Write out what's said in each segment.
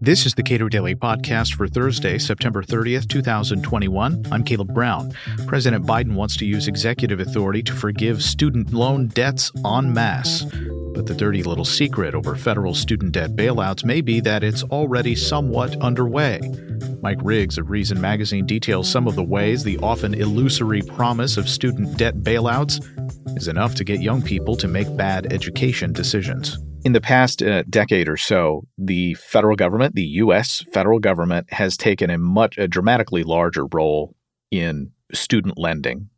This is the Cato Daily Podcast for Thursday, September 30th, 2021. I'm Caleb Brown. President Biden wants to use executive authority to forgive student loan debts en masse. But the dirty little secret over federal student debt bailouts may be that it's already somewhat underway. Mike Riggs of Reason Magazine details some of the ways the often illusory promise of student debt bailouts is enough to get young people to make bad education decisions. In the past uh, decade or so, the federal government, the U.S. federal government, has taken a much, a dramatically larger role in student lending,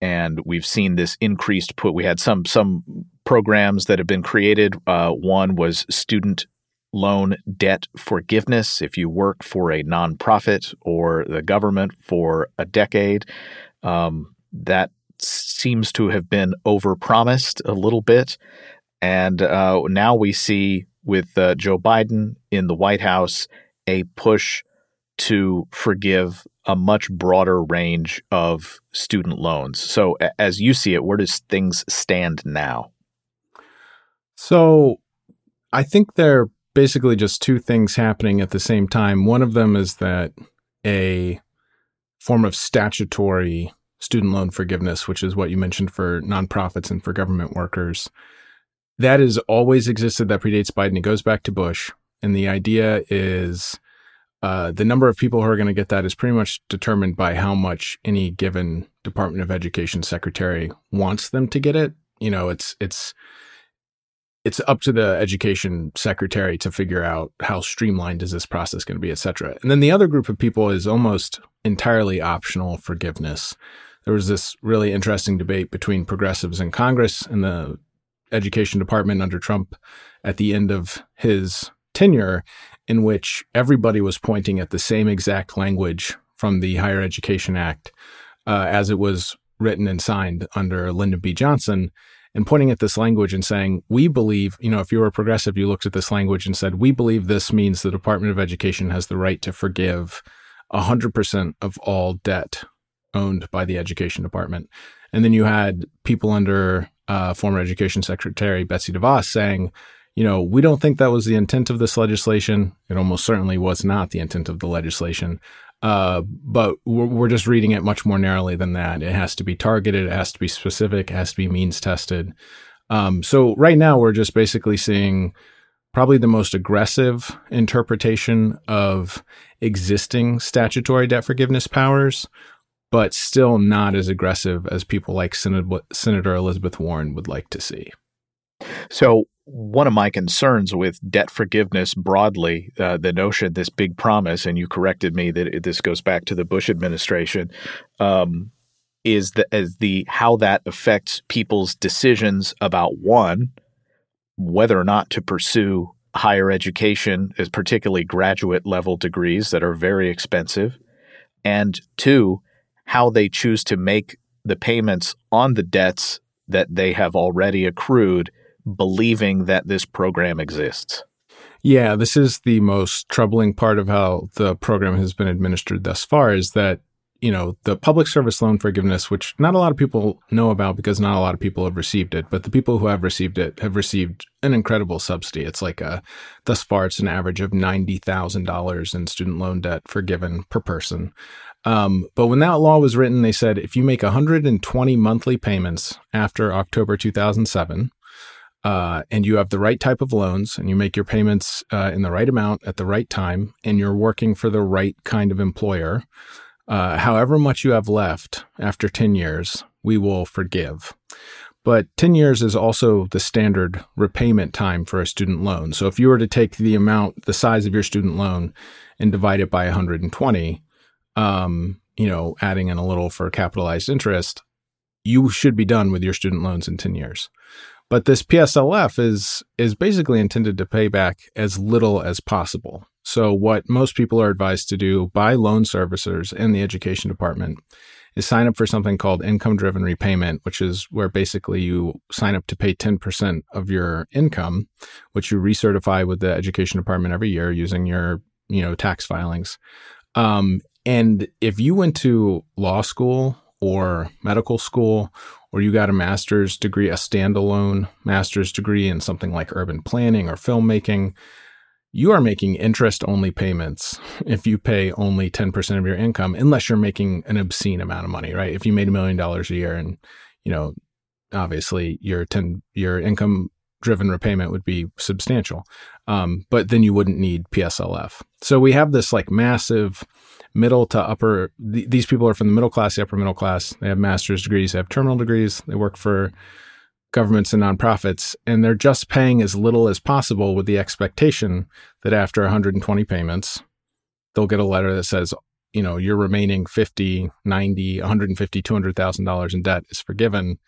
and we've seen this increased put. We had some some programs that have been created. Uh, one was student loan debt forgiveness. If you work for a nonprofit or the government for a decade, um, that seems to have been overpromised a little bit. And uh, now we see with uh, Joe Biden in the White House a push to forgive a much broader range of student loans. So, as you see it, where does things stand now? So, I think there are basically just two things happening at the same time. One of them is that a form of statutory student loan forgiveness, which is what you mentioned for nonprofits and for government workers, that has always existed. That predates Biden. It goes back to Bush. And the idea is uh, the number of people who are going to get that is pretty much determined by how much any given Department of Education secretary wants them to get it. You know, it's it's it's up to the education secretary to figure out how streamlined is this process going to be, et cetera. And then the other group of people is almost entirely optional forgiveness. There was this really interesting debate between progressives in Congress and the education department under Trump at the end of his tenure, in which everybody was pointing at the same exact language from the Higher Education Act uh, as it was written and signed under Lyndon B. Johnson, and pointing at this language and saying, We believe, you know, if you were a progressive, you looked at this language and said, We believe this means the Department of Education has the right to forgive 100% of all debt owned by the Education Department. And then you had people under uh, former Education Secretary Betsy DeVos saying, you know, we don't think that was the intent of this legislation. It almost certainly was not the intent of the legislation. Uh, but we're, we're, just reading it much more narrowly than that. It has to be targeted. It has to be specific. It has to be means tested. Um, so right now we're just basically seeing probably the most aggressive interpretation of existing statutory debt forgiveness powers but still not as aggressive as people like Senator Elizabeth Warren would like to see. So, one of my concerns with debt forgiveness broadly, uh, the notion, this big promise, and you corrected me that this goes back to the Bush administration, um, is the as the how that affects people's decisions about one, whether or not to pursue higher education, particularly graduate level degrees that are very expensive, and two, how they choose to make the payments on the debts that they have already accrued, believing that this program exists. Yeah, this is the most troubling part of how the program has been administered thus far is that, you know, the public service loan forgiveness, which not a lot of people know about because not a lot of people have received it, but the people who have received it have received an incredible subsidy. It's like a, thus far, it's an average of $90,000 in student loan debt forgiven per person. Um, but when that law was written, they said if you make 120 monthly payments after October 2007, uh, and you have the right type of loans and you make your payments uh, in the right amount at the right time and you're working for the right kind of employer, uh, however much you have left after 10 years, we will forgive. But 10 years is also the standard repayment time for a student loan. So if you were to take the amount, the size of your student loan and divide it by 120, um, you know, adding in a little for capitalized interest, you should be done with your student loans in 10 years. But this PSLF is is basically intended to pay back as little as possible. So what most people are advised to do by loan servicers and the education department is sign up for something called income driven repayment, which is where basically you sign up to pay 10% of your income, which you recertify with the education department every year using your, you know, tax filings. Um, and if you went to law school or medical school or you got a master's degree, a standalone master's degree in something like urban planning or filmmaking, you are making interest only payments if you pay only 10% of your income, unless you're making an obscene amount of money, right? If you made a million dollars a year and, you know, obviously your 10, your income driven repayment would be substantial. Um, but then you wouldn't need PSLF. So we have this like massive middle to upper, th- these people are from the middle class, the upper middle class. They have master's degrees, they have terminal degrees, they work for governments and nonprofits, and they're just paying as little as possible with the expectation that after 120 payments, they'll get a letter that says, you know, your remaining 50, 90, 150, $200,000 in debt is forgiven.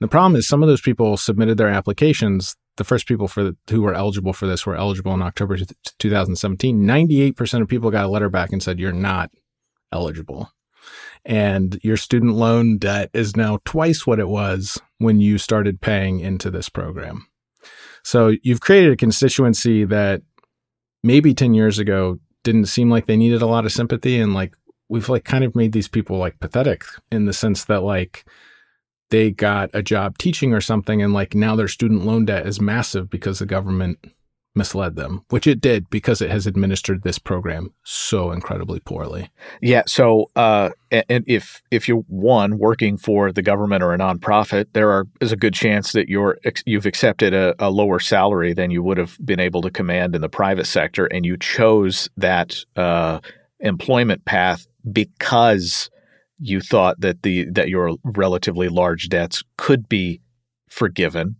The problem is some of those people submitted their applications. The first people for the, who were eligible for this were eligible in October 2017. 98% of people got a letter back and said, you're not eligible and your student loan debt is now twice what it was when you started paying into this program. So you've created a constituency that maybe 10 years ago didn't seem like they needed a lot of sympathy and like we've like kind of made these people like pathetic in the sense that like they got a job teaching or something and like now their student loan debt is massive because the government misled them, which it did because it has administered this program so incredibly poorly. Yeah. So, uh, and if if you're one working for the government or a nonprofit, there are is a good chance that you're you've accepted a, a lower salary than you would have been able to command in the private sector, and you chose that uh, employment path because you thought that the that your relatively large debts could be forgiven.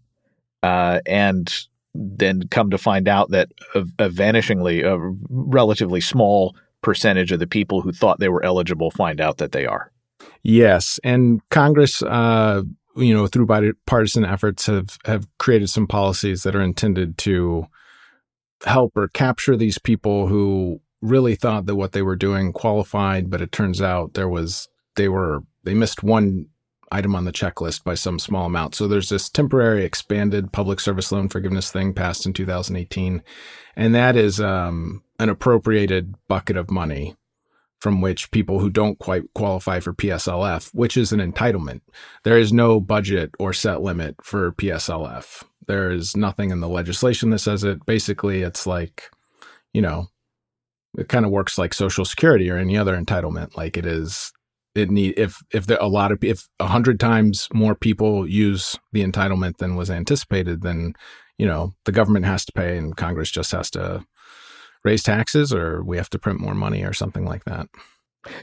Uh, and then come to find out that a, a vanishingly, a relatively small percentage of the people who thought they were eligible find out that they are. Yes, and Congress, uh, you know, through bipartisan efforts, have have created some policies that are intended to help or capture these people who really thought that what they were doing qualified, but it turns out there was they were they missed one item on the checklist by some small amount. So there's this temporary expanded public service loan forgiveness thing passed in 2018, and that is um, an appropriated bucket of money from which people who don't quite qualify for PSLF, which is an entitlement, there is no budget or set limit for PSLF. There is nothing in the legislation that says it. Basically, it's like, you know, it kind of works like Social Security or any other entitlement. Like it is it need if if there a lot of if a hundred times more people use the entitlement than was anticipated, then you know the government has to pay and Congress just has to raise taxes or we have to print more money or something like that.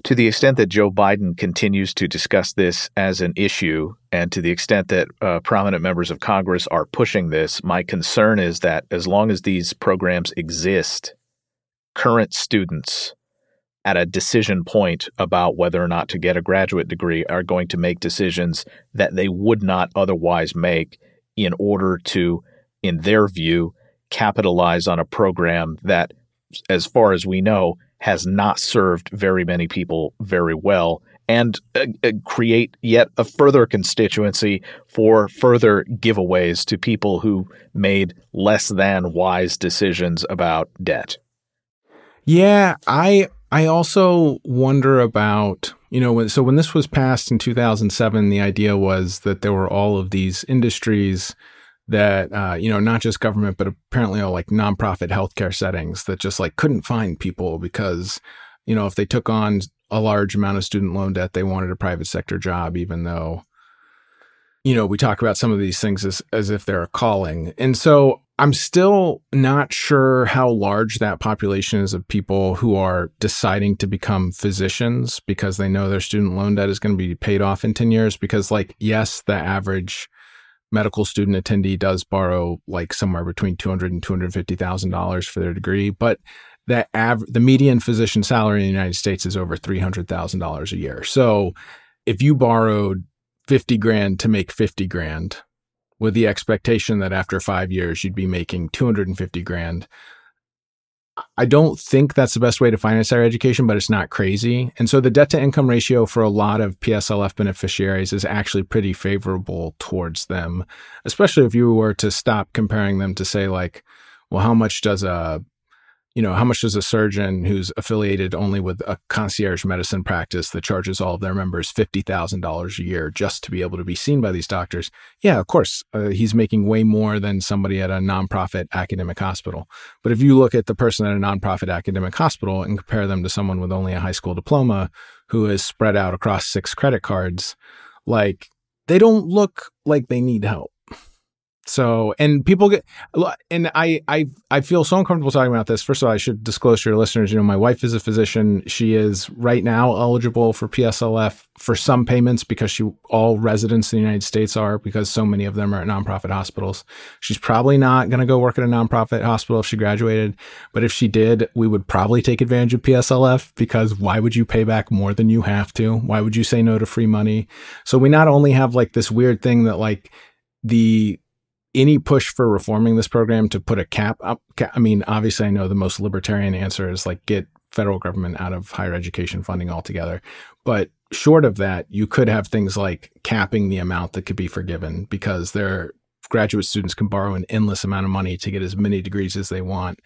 To the extent that Joe Biden continues to discuss this as an issue, and to the extent that uh, prominent members of Congress are pushing this, my concern is that as long as these programs exist, current students at a decision point about whether or not to get a graduate degree are going to make decisions that they would not otherwise make in order to, in their view, capitalize on a program that, as far as we know, has not served very many people very well and uh, uh, create yet a further constituency for further giveaways to people who made less than wise decisions about debt. Yeah, I I also wonder about, you know, so when this was passed in 2007, the idea was that there were all of these industries that, uh, you know, not just government, but apparently all like nonprofit healthcare settings that just like couldn't find people because, you know, if they took on a large amount of student loan debt, they wanted a private sector job, even though, you know, we talk about some of these things as, as if they're a calling. And so I'm still not sure how large that population is of people who are deciding to become physicians because they know their student loan debt is going to be paid off in 10 years. Because, like, yes, the average medical student attendee does borrow like somewhere between $200 and $250,000 for their degree, but the av- the median physician salary in the United States is over $300,000 a year. So if you borrowed 50 grand to make 50 grand, with the expectation that after five years you'd be making 250 grand. I don't think that's the best way to finance higher education, but it's not crazy. And so the debt to income ratio for a lot of PSLF beneficiaries is actually pretty favorable towards them, especially if you were to stop comparing them to say, like, well, how much does a you know, how much does a surgeon who's affiliated only with a concierge medicine practice that charges all of their members $50,000 a year just to be able to be seen by these doctors? Yeah, of course, uh, he's making way more than somebody at a nonprofit academic hospital. But if you look at the person at a nonprofit academic hospital and compare them to someone with only a high school diploma who is spread out across six credit cards, like they don't look like they need help. So, and people get, and I, I, I feel so uncomfortable talking about this. First of all, I should disclose to your listeners, you know, my wife is a physician. She is right now eligible for PSLF for some payments because she, all residents in the United States are because so many of them are at nonprofit hospitals. She's probably not going to go work at a nonprofit hospital if she graduated. But if she did, we would probably take advantage of PSLF because why would you pay back more than you have to? Why would you say no to free money? So we not only have like this weird thing that like, the any push for reforming this program to put a cap up? I mean obviously i know the most libertarian answer is like get federal government out of higher education funding altogether. But short of that you could have things like capping the amount that could be forgiven because their graduate students can borrow an endless amount of money to get as many degrees as they want.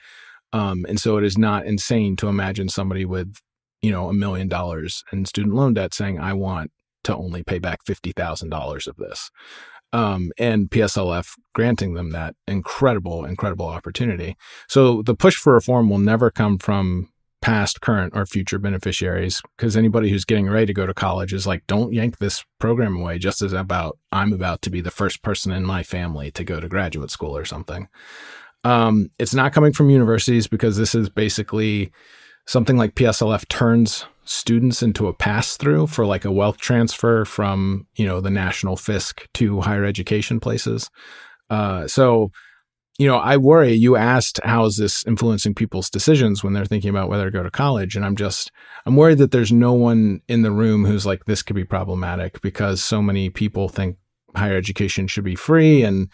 Um, and so it is not insane to imagine somebody with you know a million dollars in student loan debt saying i want to only pay back $50000 of this um, and PSLF granting them that incredible, incredible opportunity. So the push for reform will never come from past, current, or future beneficiaries because anybody who's getting ready to go to college is like, don't yank this program away just as about I'm about to be the first person in my family to go to graduate school or something. Um, it's not coming from universities because this is basically something like PSLF turns students into a pass through for like a wealth transfer from you know the national fisc to higher education places. Uh, so you know i worry you asked how is this influencing people's decisions when they're thinking about whether to go to college? And i'm just i'm worried that there's no one in the room who's like this could be problematic because so many people think higher education should be free and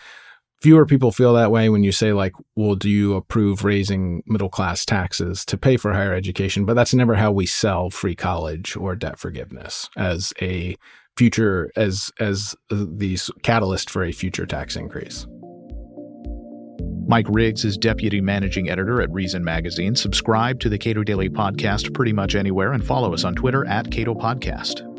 fewer people feel that way when you say like well do you approve raising middle class taxes to pay for higher education but that's never how we sell free college or debt forgiveness as a future as as uh, the catalyst for a future tax increase Mike Riggs is deputy managing editor at Reason Magazine. Subscribe to the Cato Daily Podcast pretty much anywhere and follow us on Twitter at Cato Podcast.